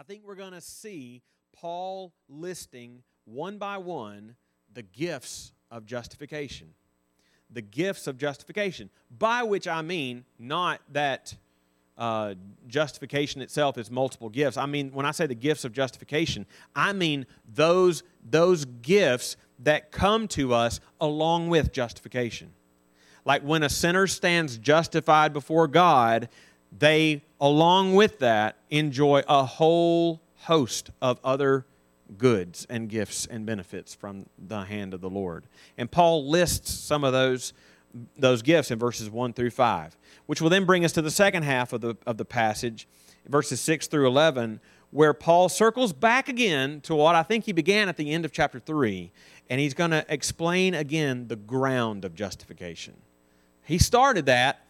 I think we're going to see Paul listing one by one the gifts of justification. The gifts of justification, by which I mean not that uh, justification itself is multiple gifts. I mean, when I say the gifts of justification, I mean those, those gifts that come to us along with justification. Like when a sinner stands justified before God, they, along with that, enjoy a whole host of other goods and gifts and benefits from the hand of the Lord. And Paul lists some of those, those gifts in verses 1 through 5, which will then bring us to the second half of the, of the passage, verses 6 through 11, where Paul circles back again to what I think he began at the end of chapter 3, and he's going to explain again the ground of justification. He started that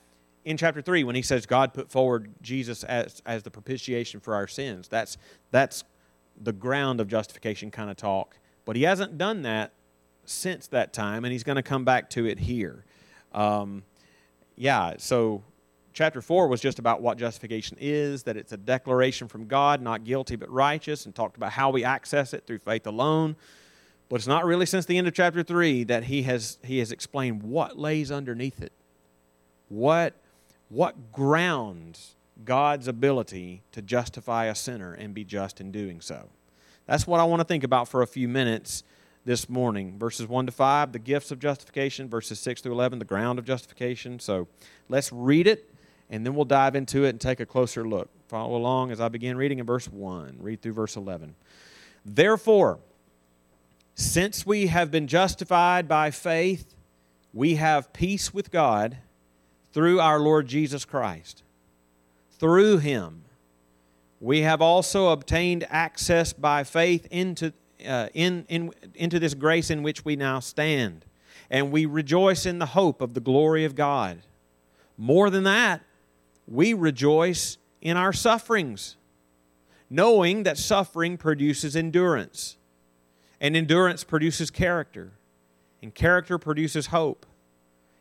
in chapter 3 when he says God put forward Jesus as, as the propitiation for our sins. That's, that's the ground of justification kind of talk. But he hasn't done that since that time, and he's going to come back to it here. Um, yeah, so chapter 4 was just about what justification is, that it's a declaration from God, not guilty but righteous, and talked about how we access it through faith alone. But it's not really since the end of chapter 3 that he has, he has explained what lays underneath it. What, what grounds God's ability to justify a sinner and be just in doing so. That's what I want to think about for a few minutes this morning. Verses 1 to 5, the gifts of justification. Verses 6 through 11, the ground of justification. So let's read it, and then we'll dive into it and take a closer look. Follow along as I begin reading in verse 1. Read through verse 11. Therefore, since we have been justified by faith, we have peace with God through our Lord Jesus Christ through him we have also obtained access by faith into, uh, in, in, into this grace in which we now stand. And we rejoice in the hope of the glory of God. More than that, we rejoice in our sufferings, knowing that suffering produces endurance, and endurance produces character, and character produces hope.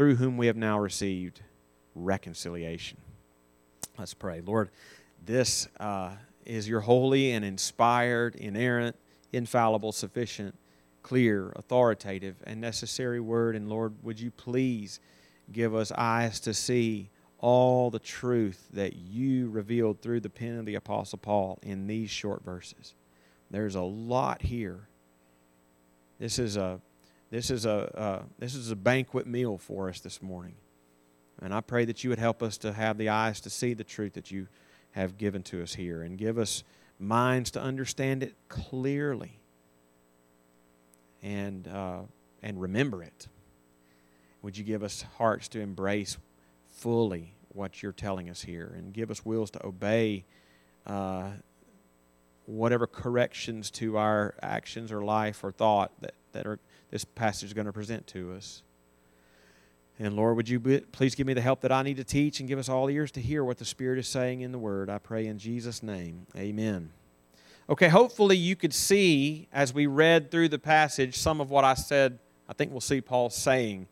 through whom we have now received reconciliation. Let's pray. Lord, this uh, is your holy and inspired, inerrant, infallible, sufficient, clear, authoritative, and necessary word. And Lord, would you please give us eyes to see all the truth that you revealed through the pen of the Apostle Paul in these short verses? There's a lot here. This is a this is a, uh, this is a banquet meal for us this morning. And I pray that you would help us to have the eyes to see the truth that you have given to us here and give us minds to understand it clearly and, uh, and remember it. Would you give us hearts to embrace fully what you're telling us here and give us wills to obey uh, whatever corrections to our actions or life or thought that, that are this passage is going to present to us. And Lord, would you be, please give me the help that I need to teach and give us all ears to hear what the Spirit is saying in the Word? I pray in Jesus' name. Amen. Okay, hopefully you could see as we read through the passage some of what I said. I think we'll see Paul saying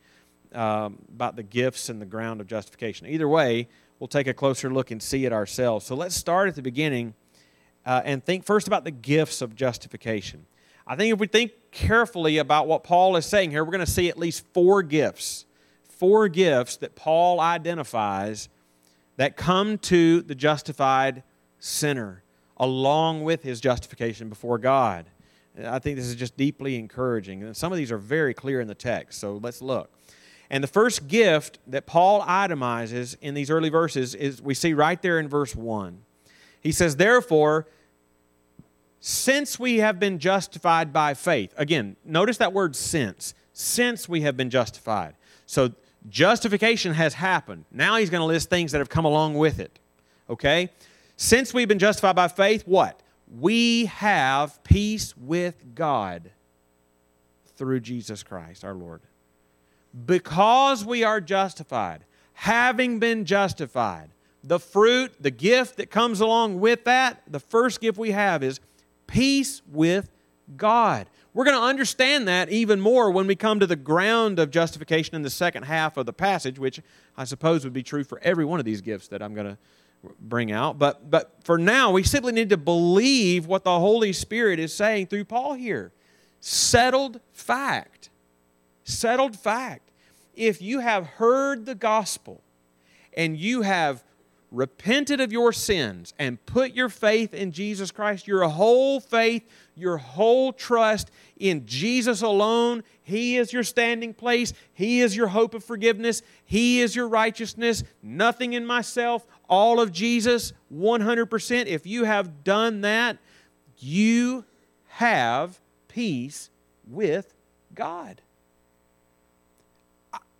um, about the gifts and the ground of justification. Either way, we'll take a closer look and see it ourselves. So let's start at the beginning uh, and think first about the gifts of justification. I think if we think carefully about what Paul is saying here, we're going to see at least four gifts. Four gifts that Paul identifies that come to the justified sinner. along with his justification before God. I think this is just deeply encouraging. And some of these are very clear in the text, so let's look. And the first gift that Paul itemizes in these early verses is we see right there in verse 1. He says, Therefore, since we have been justified by faith. Again, notice that word since. Since we have been justified. So justification has happened. Now he's going to list things that have come along with it. Okay? Since we've been justified by faith, what? We have peace with God through Jesus Christ our Lord. Because we are justified, having been justified, the fruit, the gift that comes along with that, the first gift we have is peace with God. We're going to understand that even more when we come to the ground of justification in the second half of the passage, which I suppose would be true for every one of these gifts that I'm going to bring out. But, but for now, we simply need to believe what the Holy Spirit is saying through Paul here. Settled fact. Settled fact. If you have heard the gospel and you have repented of your sins and put your faith in Jesus Christ, your whole faith, your whole trust in Jesus alone. He is your standing place. He is your hope of forgiveness. He is your righteousness. Nothing in myself, all of Jesus, 100%. If you have done that, you have peace with God.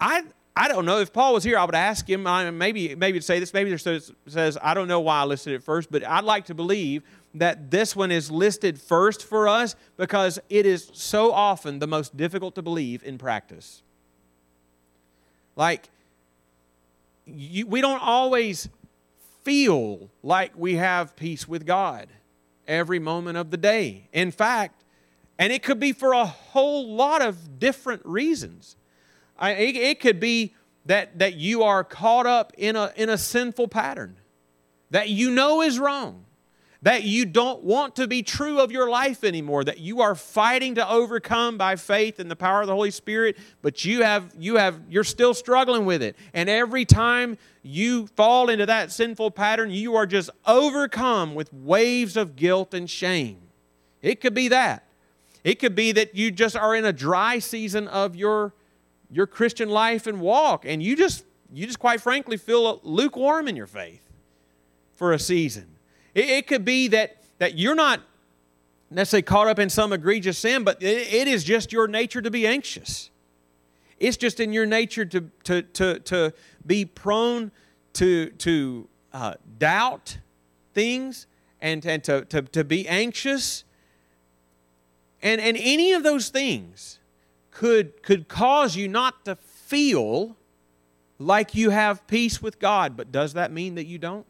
I, I don't know. If Paul was here, I would ask him. maybe maybe to say this. Maybe it says, says I don't know why I listed it first, but I'd like to believe that this one is listed first for us because it is so often the most difficult to believe in practice. Like you, we don't always feel like we have peace with God every moment of the day. In fact, and it could be for a whole lot of different reasons. I, it, it could be that, that you are caught up in a, in a sinful pattern that you know is wrong, that you don't want to be true of your life anymore, that you are fighting to overcome by faith and the power of the Holy Spirit, but you have you have you're still struggling with it. And every time you fall into that sinful pattern, you are just overcome with waves of guilt and shame. It could be that. It could be that you just are in a dry season of your your Christian life and walk, and you just you just quite frankly feel lukewarm in your faith for a season. It, it could be that that you're not necessarily caught up in some egregious sin, but it, it is just your nature to be anxious. It's just in your nature to to to to be prone to to uh, doubt things and, and to, to, to be anxious. And, and any of those things could, could cause you not to feel like you have peace with God. But does that mean that you don't?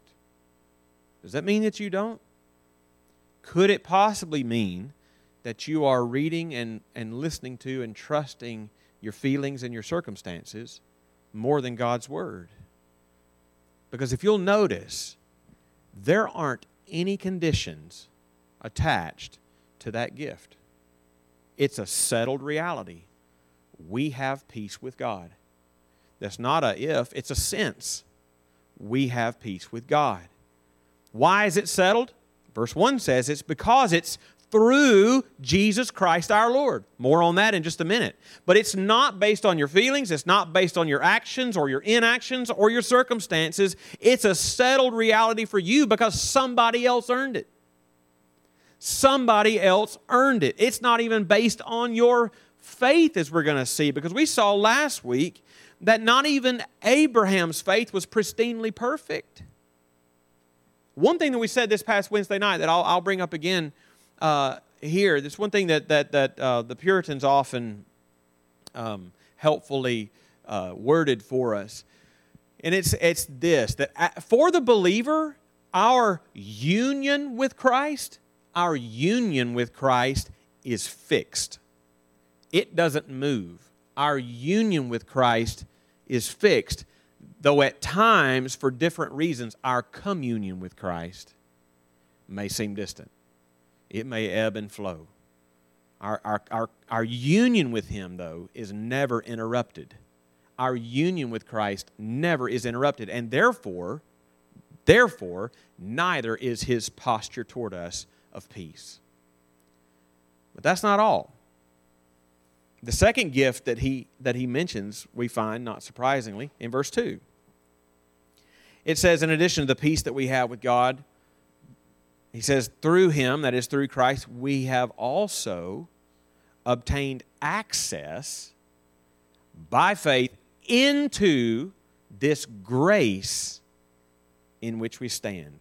Does that mean that you don't? Could it possibly mean that you are reading and, and listening to and trusting your feelings and your circumstances more than God's Word? Because if you'll notice, there aren't any conditions attached to that gift. It's a settled reality we have peace with God. That's not a if, it's a sense. We have peace with God. Why is it settled? Verse 1 says it's because it's through Jesus Christ our Lord. More on that in just a minute. But it's not based on your feelings, it's not based on your actions or your inactions or your circumstances. It's a settled reality for you because somebody else earned it. Somebody else earned it. It's not even based on your faith, as we're going to see, because we saw last week that not even Abraham's faith was pristinely perfect. One thing that we said this past Wednesday night that I'll, I'll bring up again uh, here, this one thing that, that, that uh, the Puritans often um, helpfully uh, worded for us, and it's, it's this that for the believer, our union with Christ, our union with Christ is fixed it doesn't move. Our union with Christ is fixed, though at times, for different reasons, our communion with Christ may seem distant. It may ebb and flow. Our, our, our, our union with Him, though, is never interrupted. Our union with Christ never is interrupted. And therefore, Therefore, neither is his posture toward us of peace. But that's not all. The second gift that he, that he mentions, we find, not surprisingly, in verse 2. It says, in addition to the peace that we have with God, he says, through him, that is through Christ, we have also obtained access by faith into this grace in which we stand.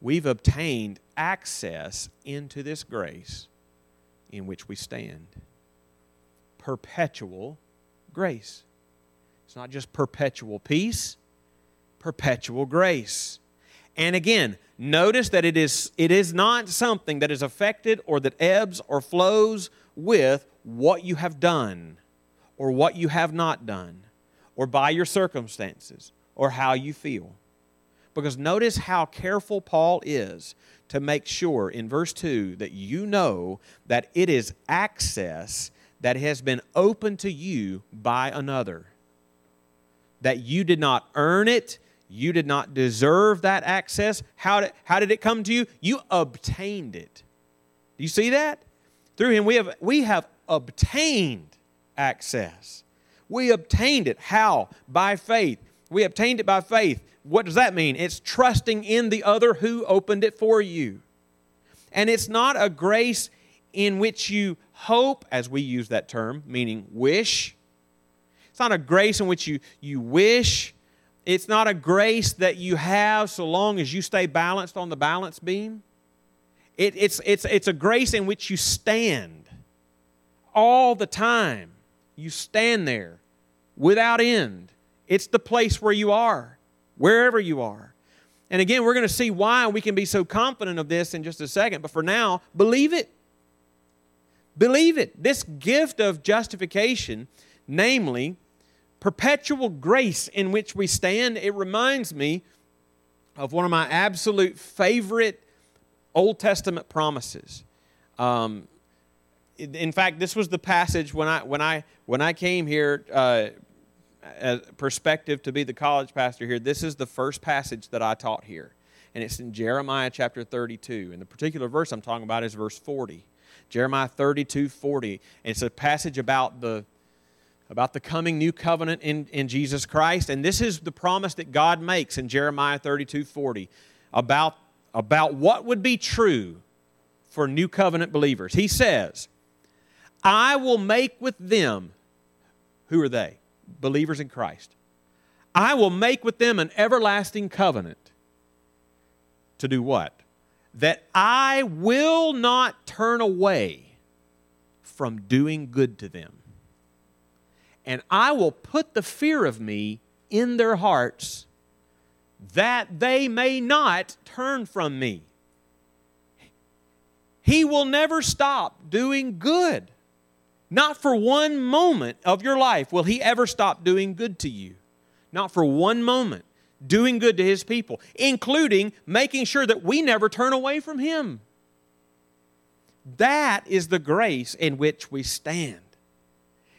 We've obtained access into this grace in which we stand. Perpetual grace. It's not just perpetual peace, perpetual grace. And again, notice that it is, it is not something that is affected or that ebbs or flows with what you have done or what you have not done or by your circumstances or how you feel. Because notice how careful Paul is to make sure in verse 2 that you know that it is access that has been opened to you by another. That you did not earn it, you did not deserve that access. How did, how did it come to you? You obtained it. Do you see that? Through him, we have, we have obtained access. We obtained it. How? By faith. We obtained it by faith. What does that mean? It's trusting in the other who opened it for you. And it's not a grace in which you hope, as we use that term, meaning wish. It's not a grace in which you, you wish. It's not a grace that you have so long as you stay balanced on the balance beam. It, it's, it's, it's a grace in which you stand all the time. You stand there without end. It's the place where you are wherever you are. And again, we're going to see why we can be so confident of this in just a second. But for now, believe it. Believe it. This gift of justification, namely perpetual grace in which we stand, it reminds me of one of my absolute favorite Old Testament promises. Um, in fact, this was the passage when I when I when I came here uh, perspective to be the college pastor here, this is the first passage that I taught here. And it's in Jeremiah chapter 32. And the particular verse I'm talking about is verse 40. Jeremiah 32, 40. And it's a passage about the about the coming new covenant in, in Jesus Christ. And this is the promise that God makes in Jeremiah 32, 40 about, about what would be true for new covenant believers. He says, I will make with them, who are they? Believers in Christ. I will make with them an everlasting covenant. To do what? That I will not turn away from doing good to them. And I will put the fear of me in their hearts that they may not turn from me. He will never stop doing good. Not for one moment of your life will He ever stop doing good to you. Not for one moment. Doing good to His people, including making sure that we never turn away from Him. That is the grace in which we stand.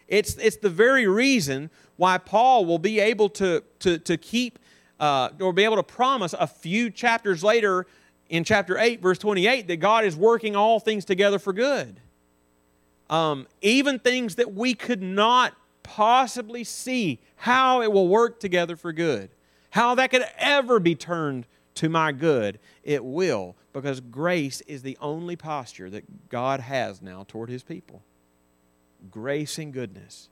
It's, it's the very reason why Paul will be able to, to, to keep uh, or be able to promise a few chapters later in chapter 8, verse 28, that God is working all things together for good um, even things that we could not possibly see how it will work together for good, how that could ever be turned to my good, it will, because grace is the only posture that God has now toward his people. Grace and goodness.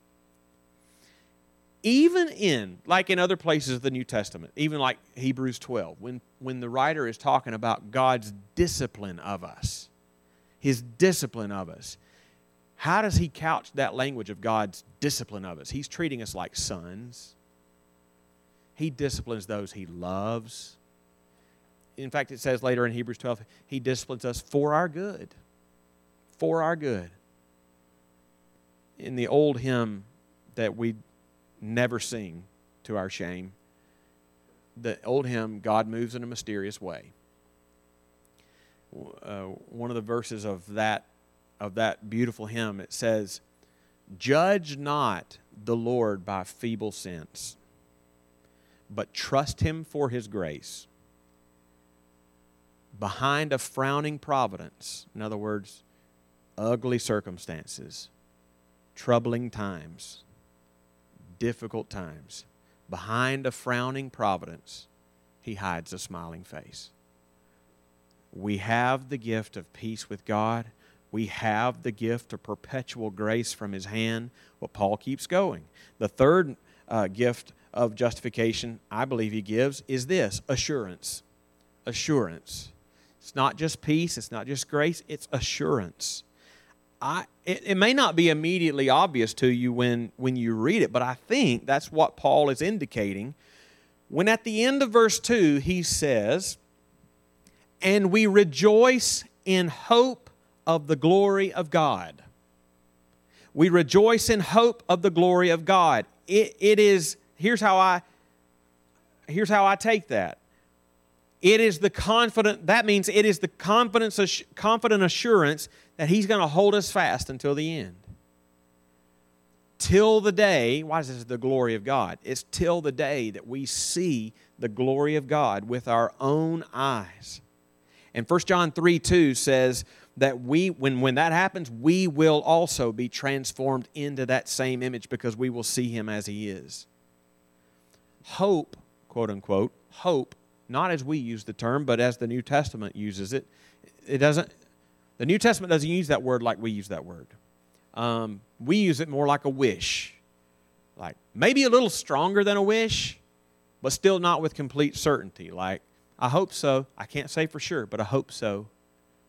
Even in, like in other places of the New Testament, even like Hebrews 12, when, when the writer is talking about God's discipline of us, his discipline of us, how does he couch that language of God's discipline of us? He's treating us like sons. He disciplines those he loves. In fact, it says later in Hebrews 12, he disciplines us for our good. For our good. In the old hymn that we never sing to our shame, the old hymn, God moves in a mysterious way. Uh, one of the verses of that of that beautiful hymn, it says, Judge not the Lord by feeble sense, but trust Him for His grace. Behind a frowning providence, in other words, ugly circumstances, troubling times, difficult times, behind a frowning providence, He hides a smiling face. We have the gift of peace with God. We have the gift of perpetual grace from His hand. Well, Paul keeps going. The third uh, gift of justification I believe he gives is this assurance. Assurance. It's not just peace, it's not just grace, it's assurance. I, it, it, may not be immediately obvious to you when, when you read it, but I think that's what Paul is indicating when at the end of verse 2 he says, And we rejoice in hope of the glory of God. We rejoice in hope of the glory of God. It, it is, here's how I here's how I take that. It is the confident, that means it is the confidence, confident assurance that He's going to hold us fast until the end. Till the day, why is this the glory of God? It's till the day that we see the glory of God with our own eyes. And 1 John 3 2 says that we, when, when that happens, we will also be transformed into that same image because we will see Him as He is. Hope, quote unquote, hope not as we use the term, but as the New Testament uses it. It doesn't. The New Testament doesn't use that word like we use that word. Um, we use it more like a wish, like maybe a little stronger than a wish, but still not with complete certainty. Like I hope so. I can't say for sure, but I hope so.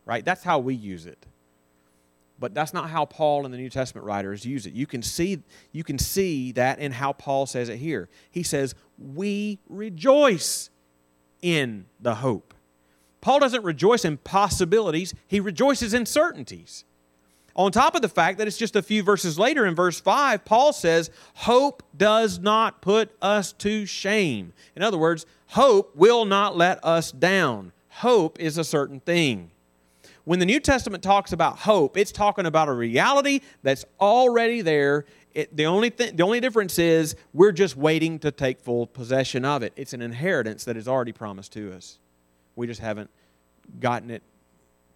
Right? That's how we use it. But that's not how Paul and the New Testament writers use it. You can see you can see that in how Paul says it here. He says, "We rejoice in the hope. Paul doesn't rejoice in possibilities, he rejoices in certainties. On top of the fact that it's just a few verses later in verse 5, Paul says, Hope does not put us to shame. In other words, hope will not let us down. Hope is a certain thing. When the New Testament talks about hope, it's talking about a reality that's already there it, the, only thing, the only difference is we're just waiting to take full possession of it. It's an inheritance that is already promised to us. We just haven't gotten it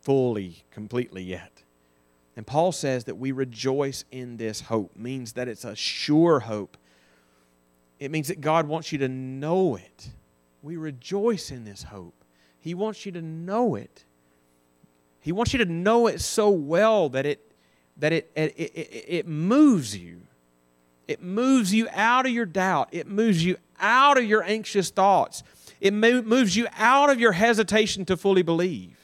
fully, completely yet. And Paul says that we rejoice in this hope, means that it's a sure hope. It means that God wants you to know it. We rejoice in this hope. He wants you to know it. He wants you to know it so well that it that it, it, it, it moves you. It moves you out of your doubt. It moves you out of your anxious thoughts. It moves you out of your hesitation to fully believe.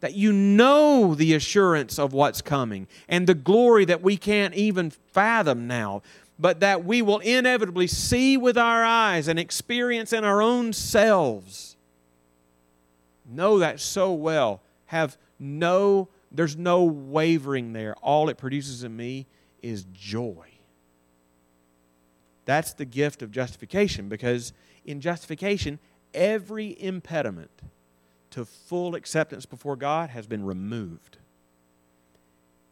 That you know the assurance of what's coming and the glory that we can't even fathom now, but that we will inevitably see with our eyes and experience in our own selves. Know that so well. Have no, there's no wavering there. All it produces in me is joy. That's the gift of justification because in justification, every impediment to full acceptance before God has been removed.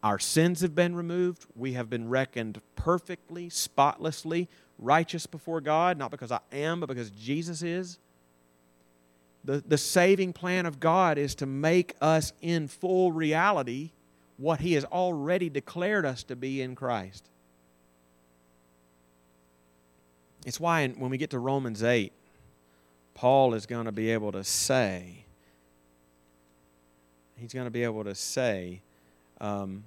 Our sins have been removed. We have been reckoned perfectly, spotlessly righteous before God, not because I am, but because Jesus is. The, the saving plan of God is to make us in full reality what He has already declared us to be in Christ. It's why when we get to Romans 8, Paul is going to be able to say, he's going to be able to say um,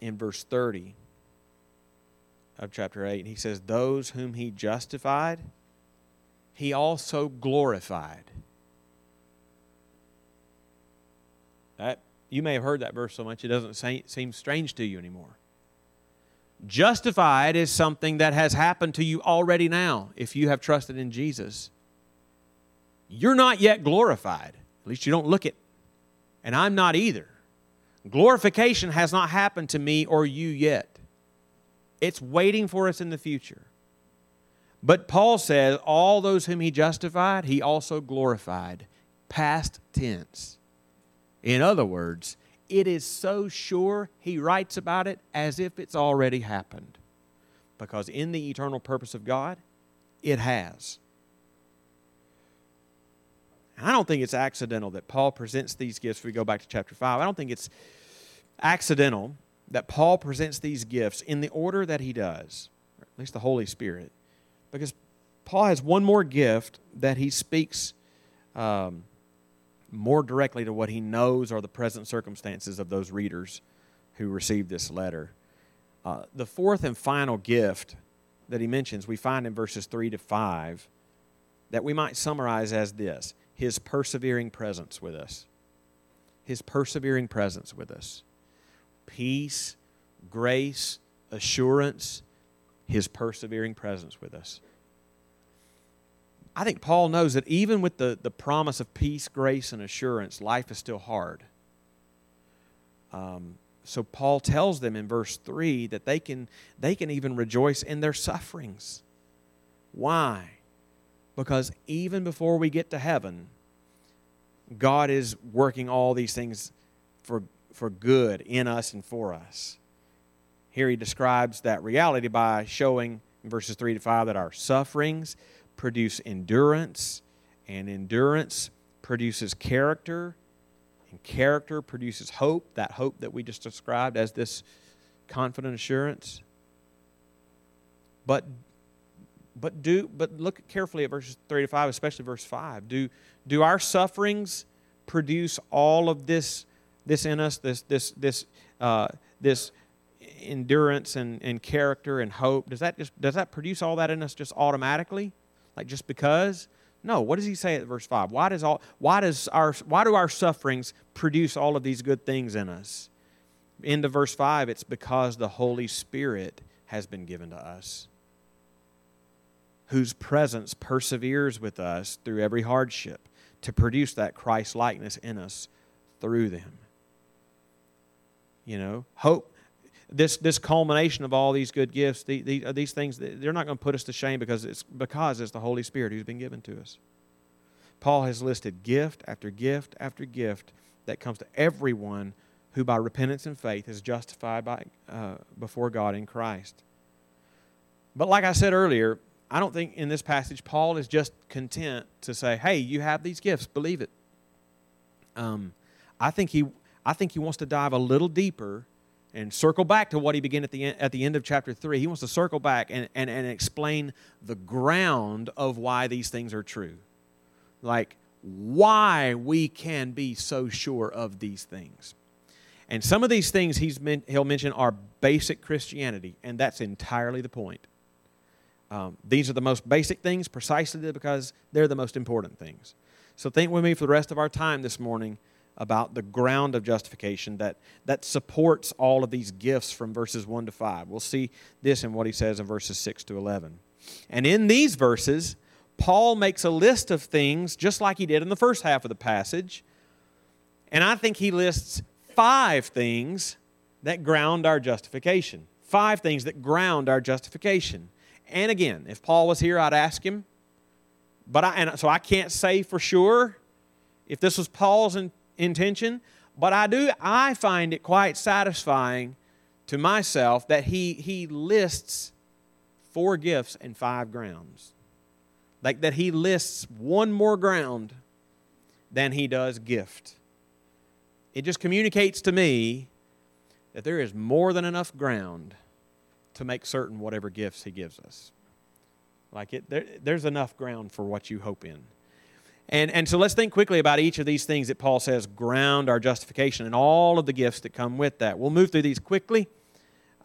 in verse 30 of chapter 8, he says, Those whom he justified, he also glorified. That, you may have heard that verse so much it doesn't seem strange to you anymore. Justified is something that has happened to you already now if you have trusted in Jesus. You're not yet glorified. At least you don't look it. And I'm not either. Glorification has not happened to me or you yet. It's waiting for us in the future. But Paul says, all those whom he justified, he also glorified. Past tense. In other words, it is so sure, he writes about it as if it's already happened. Because in the eternal purpose of God, it has. I don't think it's accidental that Paul presents these gifts. we go back to chapter 5. I don't think it's accidental that Paul presents these gifts in the order that he does, at least the Holy Spirit, because Paul has one more gift that he speaks um, more directly to what he knows are the present circumstances of those readers who received this letter. Uh, the fourth and final gift that he mentions, we find in verses 3 to 5, that we might summarize as this his persevering presence with us. His persevering presence with us. Peace, grace, assurance, his persevering presence with us. I think Paul knows that even with the, the promise of peace, grace, and assurance, life is still hard. Um, so Paul tells them in verse 3 that they can, they can even rejoice in their sufferings. Why? Because even before we get to heaven, God is working all these things for, for good in us and for us. Here he describes that reality by showing in verses 3 to 5 that our sufferings produce endurance, and endurance produces character, and character produces hope, that hope that we just described as this confident assurance. But but do but look carefully at verses 3 to 5, especially verse 5. Do do our sufferings produce all of this this in us, this this this uh, this endurance and, and character and hope? Does that just does that produce all that in us just automatically? Like just because? No, what does he say at verse 5? Why does all why does our why do our sufferings produce all of these good things in us? Into verse 5, it's because the Holy Spirit has been given to us, whose presence perseveres with us through every hardship to produce that Christ likeness in us through them. You know, hope this, this culmination of all these good gifts, the, the, uh, these things, they're not going to put us to shame because it's because it's the Holy Spirit who's been given to us. Paul has listed gift after gift after gift that comes to everyone who by repentance and faith is justified by, uh, before God in Christ. But like I said earlier, I don't think in this passage Paul is just content to say, "Hey, you have these gifts, believe it." Um, I think he, I think he wants to dive a little deeper and circle back to what he began at the end, at the end of chapter 3. He wants to circle back and, and, and explain the ground of why these things are true. Like why we can be so sure of these things. And some of these things he's meant, he'll mention are basic Christianity, and that's entirely the point. Um, these are the most basic things precisely because they're the most important things. So think with me for the rest of our time this morning about the ground of justification that, that supports all of these gifts from verses 1 to 5. We'll see this in what he says in verses 6 to 11. And in these verses, Paul makes a list of things just like he did in the first half of the passage. And I think he lists five things that ground our justification. Five things that ground our justification. And again, if Paul was here, I'd ask him. But I, and so I can't say for sure if this was Paul's in, intention, but I do I find it quite satisfying to myself that he he lists four gifts and five grounds. Like that he lists one more ground than he does gift. It just communicates to me that there is more than enough ground to make certain whatever gifts he gives us. Like it, there, there's enough ground for what you hope in. And, and so let's think quickly about each of these things that Paul says ground our justification and all of the gifts that come with that. We'll move through these quickly,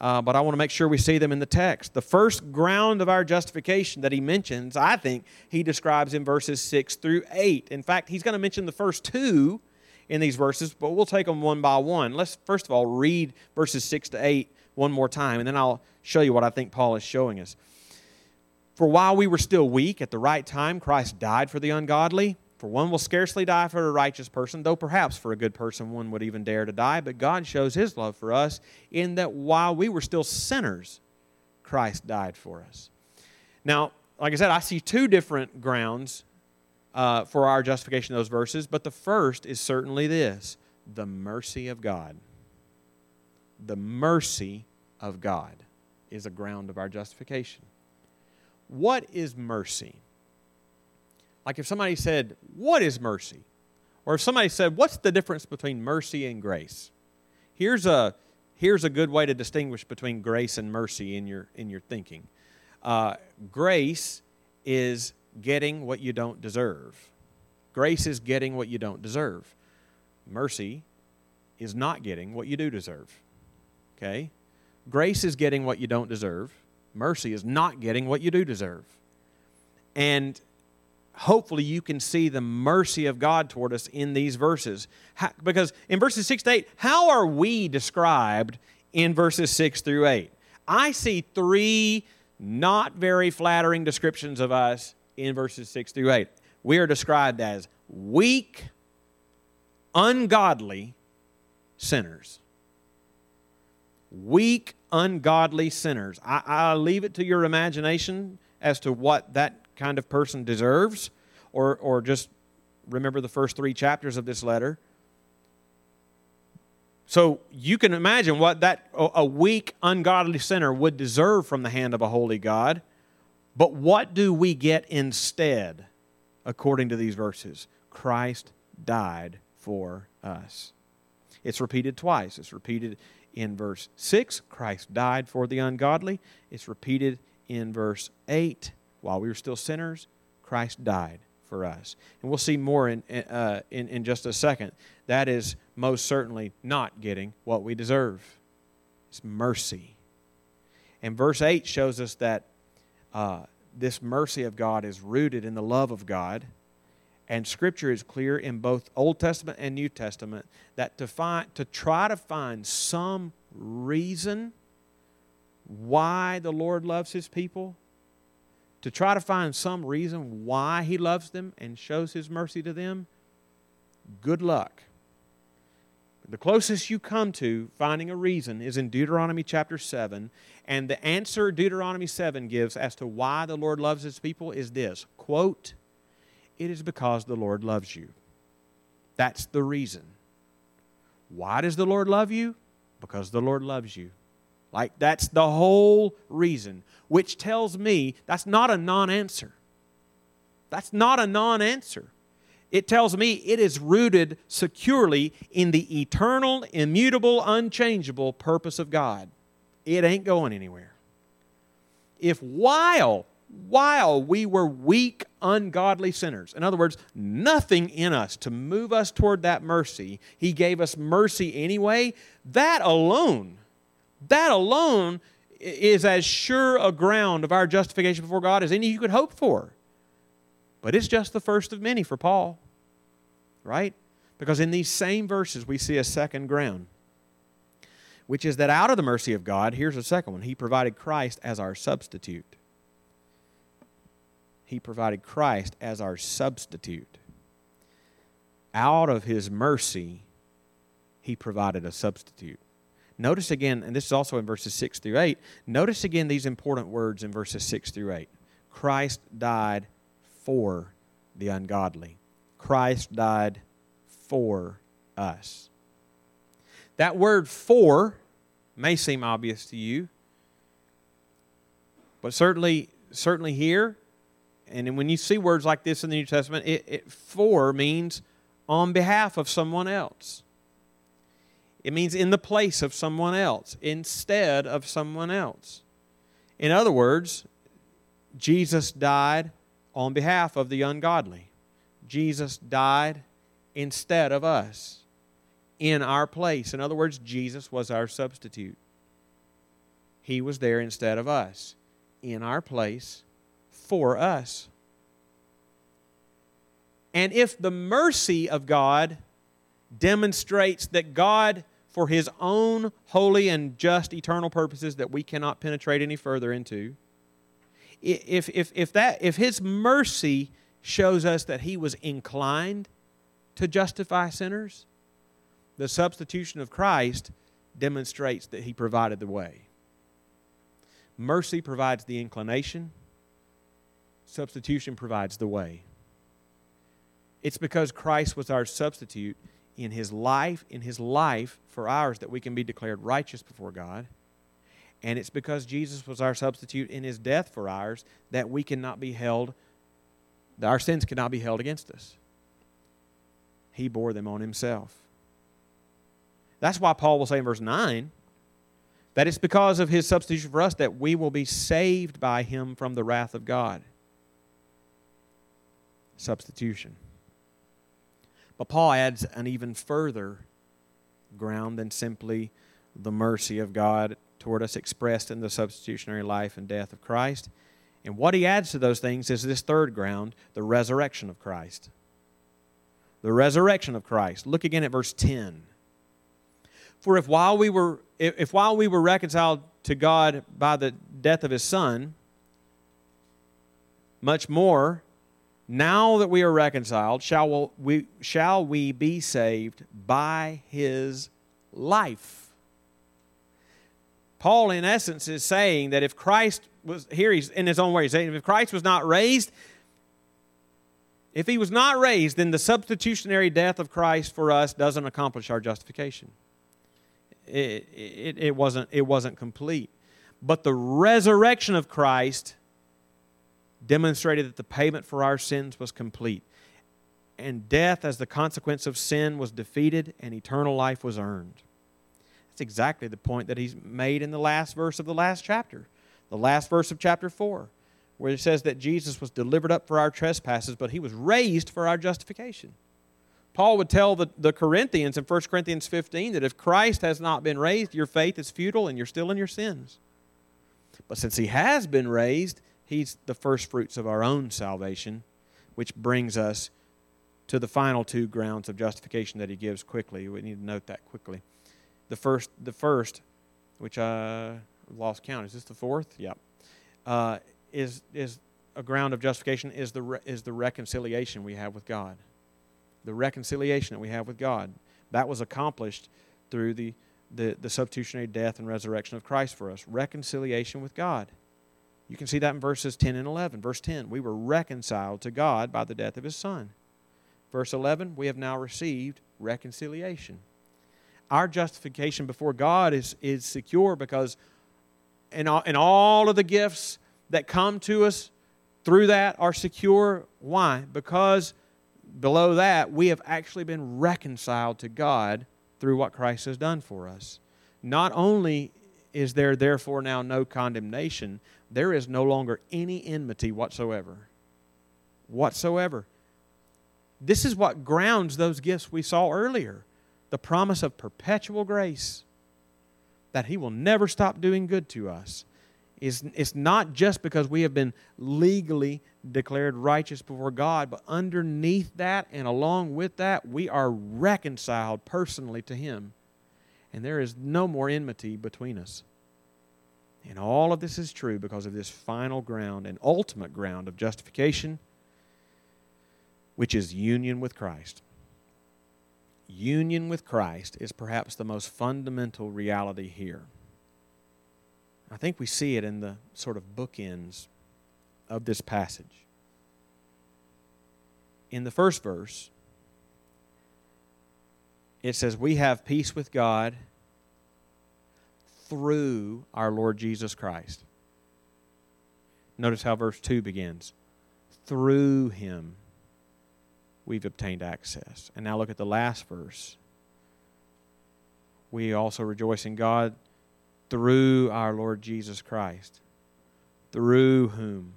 uh, but I want to make sure we see them in the text. The first ground of our justification that he mentions, I think he describes in verses 6 through 8. In fact, he's going to mention the first two in these verses, but we'll take them one by one. Let's first of all read verses 6 to 8 one more time, and then I'll show you what I think Paul is showing us. For while we were still weak, at the right time, Christ died for the ungodly. For one will scarcely die for a righteous person, though perhaps for a good person one would even dare to die. But God shows his love for us in that while we were still sinners, Christ died for us. Now, like I said, I see two different grounds uh, for our justification of those verses, but the first is certainly this the mercy of God. The mercy of God is a ground of our justification what is mercy? Like if somebody said, What is mercy? Or if somebody said, What's the difference between mercy and grace? Here's a, here's a good way to distinguish between grace and mercy in your, in your thinking. Uh, grace is getting what you don't deserve. Grace is getting what you don't deserve. Mercy is not getting what you do deserve. Okay? Grace is getting what you don't deserve. Mercy is not getting what you do deserve. And hopefully you can see the mercy of God toward us in these verses. How, because in verses 6 to 8, how are we described in verses 6 through 8? I see three not very flattering descriptions of us in verses 6 through 8. We are described as weak, ungodly sinners. Weak, ungodly sinners. I, I leave it to your imagination as to what that kind of person deserves, or, or just remember the first three chapters of this letter. So you can imagine what that a weak, ungodly sinner would deserve from the hand of a holy God. But what do we get instead, according to these verses? Christ died for us. It's repeated twice. It's repeated in verse 6, Christ died for the ungodly. It's repeated in verse 8, while we were still sinners, Christ died for us. And we'll see more in, uh, in, in just a second. That is most certainly not getting what we deserve. It's mercy. And verse 8 shows us that uh, this mercy of God is rooted in the love of God. And Scripture is clear in both Old Testament and New Testament that to, find, to try to find some reason why the Lord loves His people, to try to find some reason why He loves them and shows His mercy to them, good luck. The closest you come to finding a reason is in Deuteronomy chapter 7. And the answer Deuteronomy 7 gives as to why the Lord loves his people is this quote, It is because the Lord loves you. That's the reason. Why does the Lord love you? Because the Lord loves you. Like, that's the whole reason, which tells me that's not a non answer. That's not a non answer it tells me it is rooted securely in the eternal, immutable, unchangeable purpose of God. It ain't going anywhere. If while while we were weak, ungodly sinners. In other words, nothing in us to move us toward that mercy. He gave us mercy anyway. That alone, that alone is as sure a ground of our justification before God as any you could hope for. But it's just the first of many for Paul right? Because in these same verses, we see a second ground, which is that out of the mercy of God, here's a second one He provided Christ as our substitute. He provided Christ as our substitute. Out of His mercy, He provided a substitute. Notice again, and this is also in verses 6 through 8, notice again these important words in verses 6 through 8. Christ died for the ungodly. Christ died for us. That word for may seem obvious to you, but certainly, certainly here, and when you see words like this in the New Testament, it, it for means on behalf of someone else. It means in the place of someone else, instead of someone else. In other words, Jesus died on behalf of the ungodly. Jesus died instead of us in our place. In other words, Jesus was our substitute. He was there instead of us, in our place, for us. And if the mercy of God demonstrates that God, for his own holy and just eternal purposes that we cannot penetrate any further into, if, if, if, that, if his mercy shows us that he was inclined to justify sinners, the substitution of Christ demonstrates that he provided the way. Mercy provides the inclination, substitution provides the way. It's because Christ was our substitute in his life, in his life for ours, that we can be declared righteous before God. And it's because Jesus was our substitute in his death for ours that we cannot be held, that our sins cannot be held against us. He bore them on himself. That's why Paul will say in verse 9 that it's because of his substitution for us that we will be saved by him from the wrath of God. Substitution. But Paul adds an even further ground than simply the mercy of God toward us expressed in the substitutionary life and death of Christ. And what he adds to those things is this third ground, the resurrection of Christ. The resurrection of Christ. Look again at verse 10. For if while we were if, while we were reconciled to God by the death of his son, much more now that we are reconciled, shall we, shall we be saved by his life? Paul, in essence, is saying that if Christ was, here he's in his own way, he's saying if Christ was not raised, if he was not raised, then the substitutionary death of Christ for us doesn't accomplish our justification. It, it, it, wasn't, it wasn't complete. But the resurrection of Christ demonstrated that the payment for our sins was complete. And death, as the consequence of sin, was defeated and eternal life was earned. That's exactly the point that he's made in the last verse of the last chapter, the last verse of chapter 4, where it says that Jesus was delivered up for our trespasses, but he was raised for our justification. Paul would tell the, the Corinthians in 1 Corinthians 15 that if Christ has not been raised, your faith is futile and you're still in your sins. But since he has been raised, he's the first fruits of our own salvation, which brings us to the final two grounds of justification that he gives quickly. We need to note that quickly. The first, the first, which I lost count. Is this the fourth? Yep. Uh, is is a ground of justification is the re, is the reconciliation we have with God. The reconciliation that we have with God that was accomplished through the the, the substitutionary death and resurrection of Christ for us. Reconciliation with God. You can see that in verses 10 and 11. Verse 10, we were reconciled to God by the death of his Son. Verse 11, we have now received reconciliation our justification before God is, is secure because in all, in all of the gifts that come to us through that are secure. Why? Because below that, we have actually been reconciled to God through what Christ has done for us. Not only is there therefore now no condemnation, there is no longer any enmity whatsoever. Whatsoever. This is what grounds those gifts we saw earlier the promise of perpetual grace that He will never stop doing good to us. Is, it's not just because we have been legally declared righteous before God, but underneath that and along with that, we are reconciled personally to Him. And there is no more enmity between us. And all of this is true because of this final ground and ultimate ground of justification, which is union with Christ union with Christ is perhaps the most fundamental reality here. I think we see it in the sort of bookends of this passage. In the first verse, it says, We have peace with God through our Lord Jesus Christ. Notice how verse 2 begins through him we've obtained access. And now look at the last verse. We also rejoice in God through our Lord Jesus Christ, through whom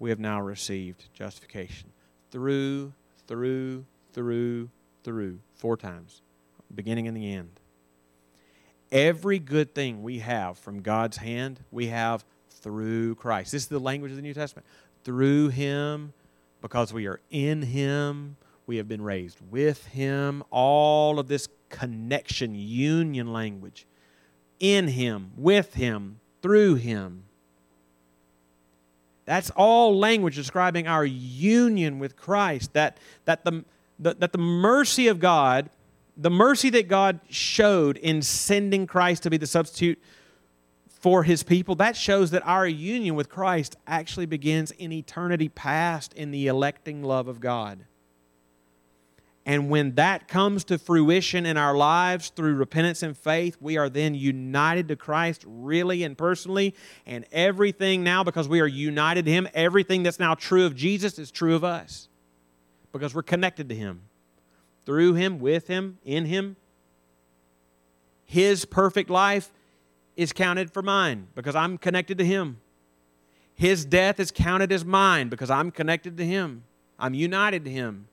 we have now received justification. Through, through, through, through, four times, beginning and the end. Every good thing we have from God's hand, we have through Christ. This is the language of the New Testament. Through Him, because we are in Him, we have been raised with Him. All of this connection, union language. In Him, with Him, through Him. That's all language describing our union with Christ. That, that, the, the, that the mercy of God, the mercy that God showed in sending Christ to be the substitute for his people, that shows that our union with Christ actually begins in eternity past in the electing love of God. And when that comes to fruition in our lives through repentance and faith, we are then united to Christ really and personally. And everything now, because we are united to Him, everything that's now true of Jesus is true of us because we're connected to Him. Through Him, with Him, in Him. His perfect life is counted for mine because I'm connected to Him. His death is counted as mine because I'm connected to Him. I'm united to Him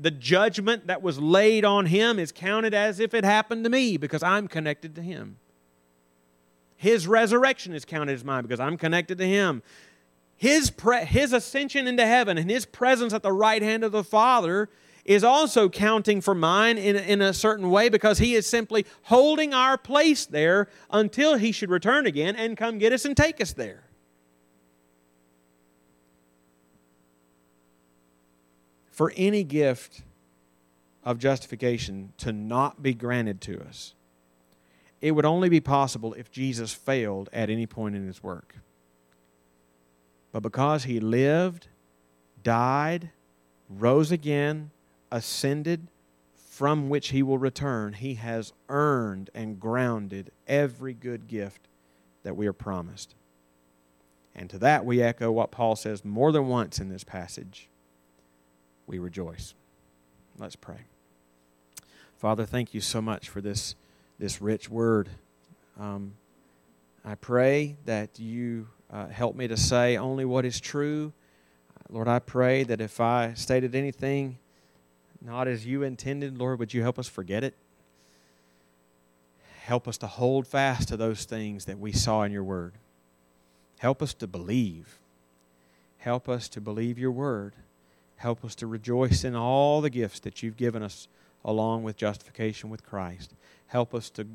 the judgment that was laid on him is counted as if it happened to me because I'm connected to him. His resurrection is counted as mine because I'm connected to him. His, pre- his ascension into heaven and his presence at the right hand of the Father is also counting for mine in, in a certain way because he is simply holding our place there until he should return again and come get us and take us there. for any gift of justification to not be granted to us, it would only be possible if Jesus failed at any point in his work. But because he lived, died, rose again, ascended, from which he will return, he has earned and grounded every good gift that we are promised. And to that we echo what Paul says more than once in this passage we rejoice. Let's pray. Father, thank you so much for this, this rich word. Um, I pray that you uh, help me to say only what is true. Lord, I pray that if I stated anything not as you intended, Lord, would you help us forget it? Help us to hold fast to those things that we saw in your word. Help us to believe. Help us to believe your word. Help us to rejoice in all the gifts that you've given us along with justification with Christ. Help us to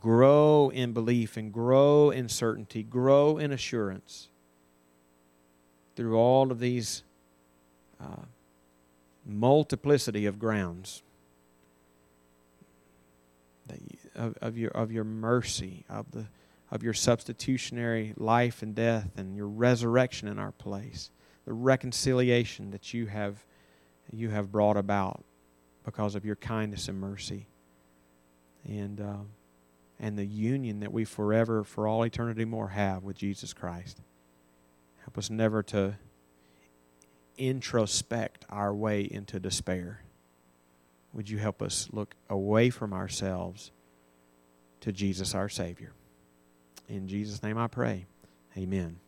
grow in belief and grow in certainty, grow in assurance through all of these uh, multiplicity of grounds of, of, your, of your mercy, of, the, of your substitutionary life and death, and your resurrection in our place the reconciliation that you have, you have brought about because of your kindness and mercy. And, uh, and the union that we forever, for all eternity more, have with Jesus Christ. Help us never to introspect our way into despair. Would you help us look away from ourselves to Jesus our Savior? In Jesus' name I pray. Amen.